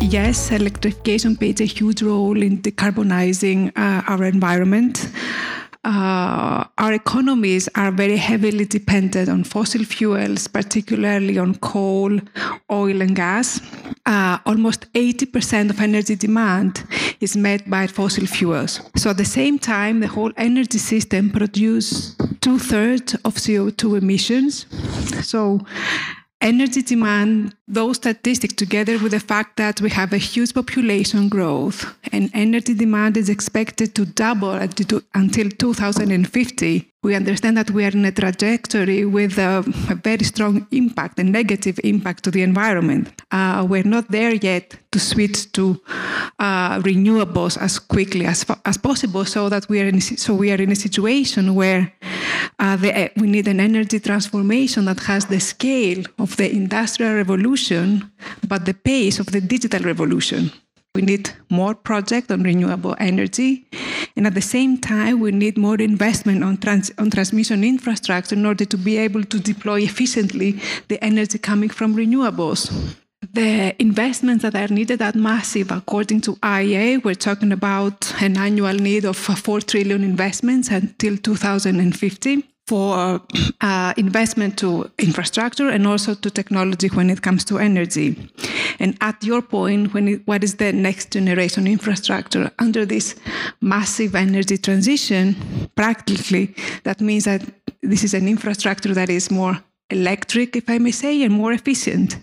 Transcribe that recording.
Yes, electrification plays a huge role in decarbonizing uh, our environment. Uh, our economies are very heavily dependent on fossil fuels, particularly on coal, oil, and gas. Uh, almost 80% of energy demand is met by fossil fuels. So at the same time, the whole energy system produces two thirds of CO2 emissions. So energy demand, those statistics together with the fact that we have a huge population growth and energy demand is expected to double until 2050, we understand that we are in a trajectory with a, a very strong impact, a negative impact to the environment. Uh, we're not there yet to switch to uh, renewables as quickly as, as possible, so that we are in, so we are in a situation where uh, the, we need an energy transformation that has the scale of the industrial revolution, but the pace of the digital revolution. We need more projects on renewable energy. And at the same time, we need more investment on, trans- on transmission infrastructure in order to be able to deploy efficiently the energy coming from renewables. The investments that are needed are massive. According to IEA, we're talking about an annual need of 4 trillion investments until 2050 for uh, investment to infrastructure and also to technology when it comes to energy. And at your point, when it, what is the next generation infrastructure under this massive energy transition? Practically, that means that this is an infrastructure that is more electric, if I may say, and more efficient.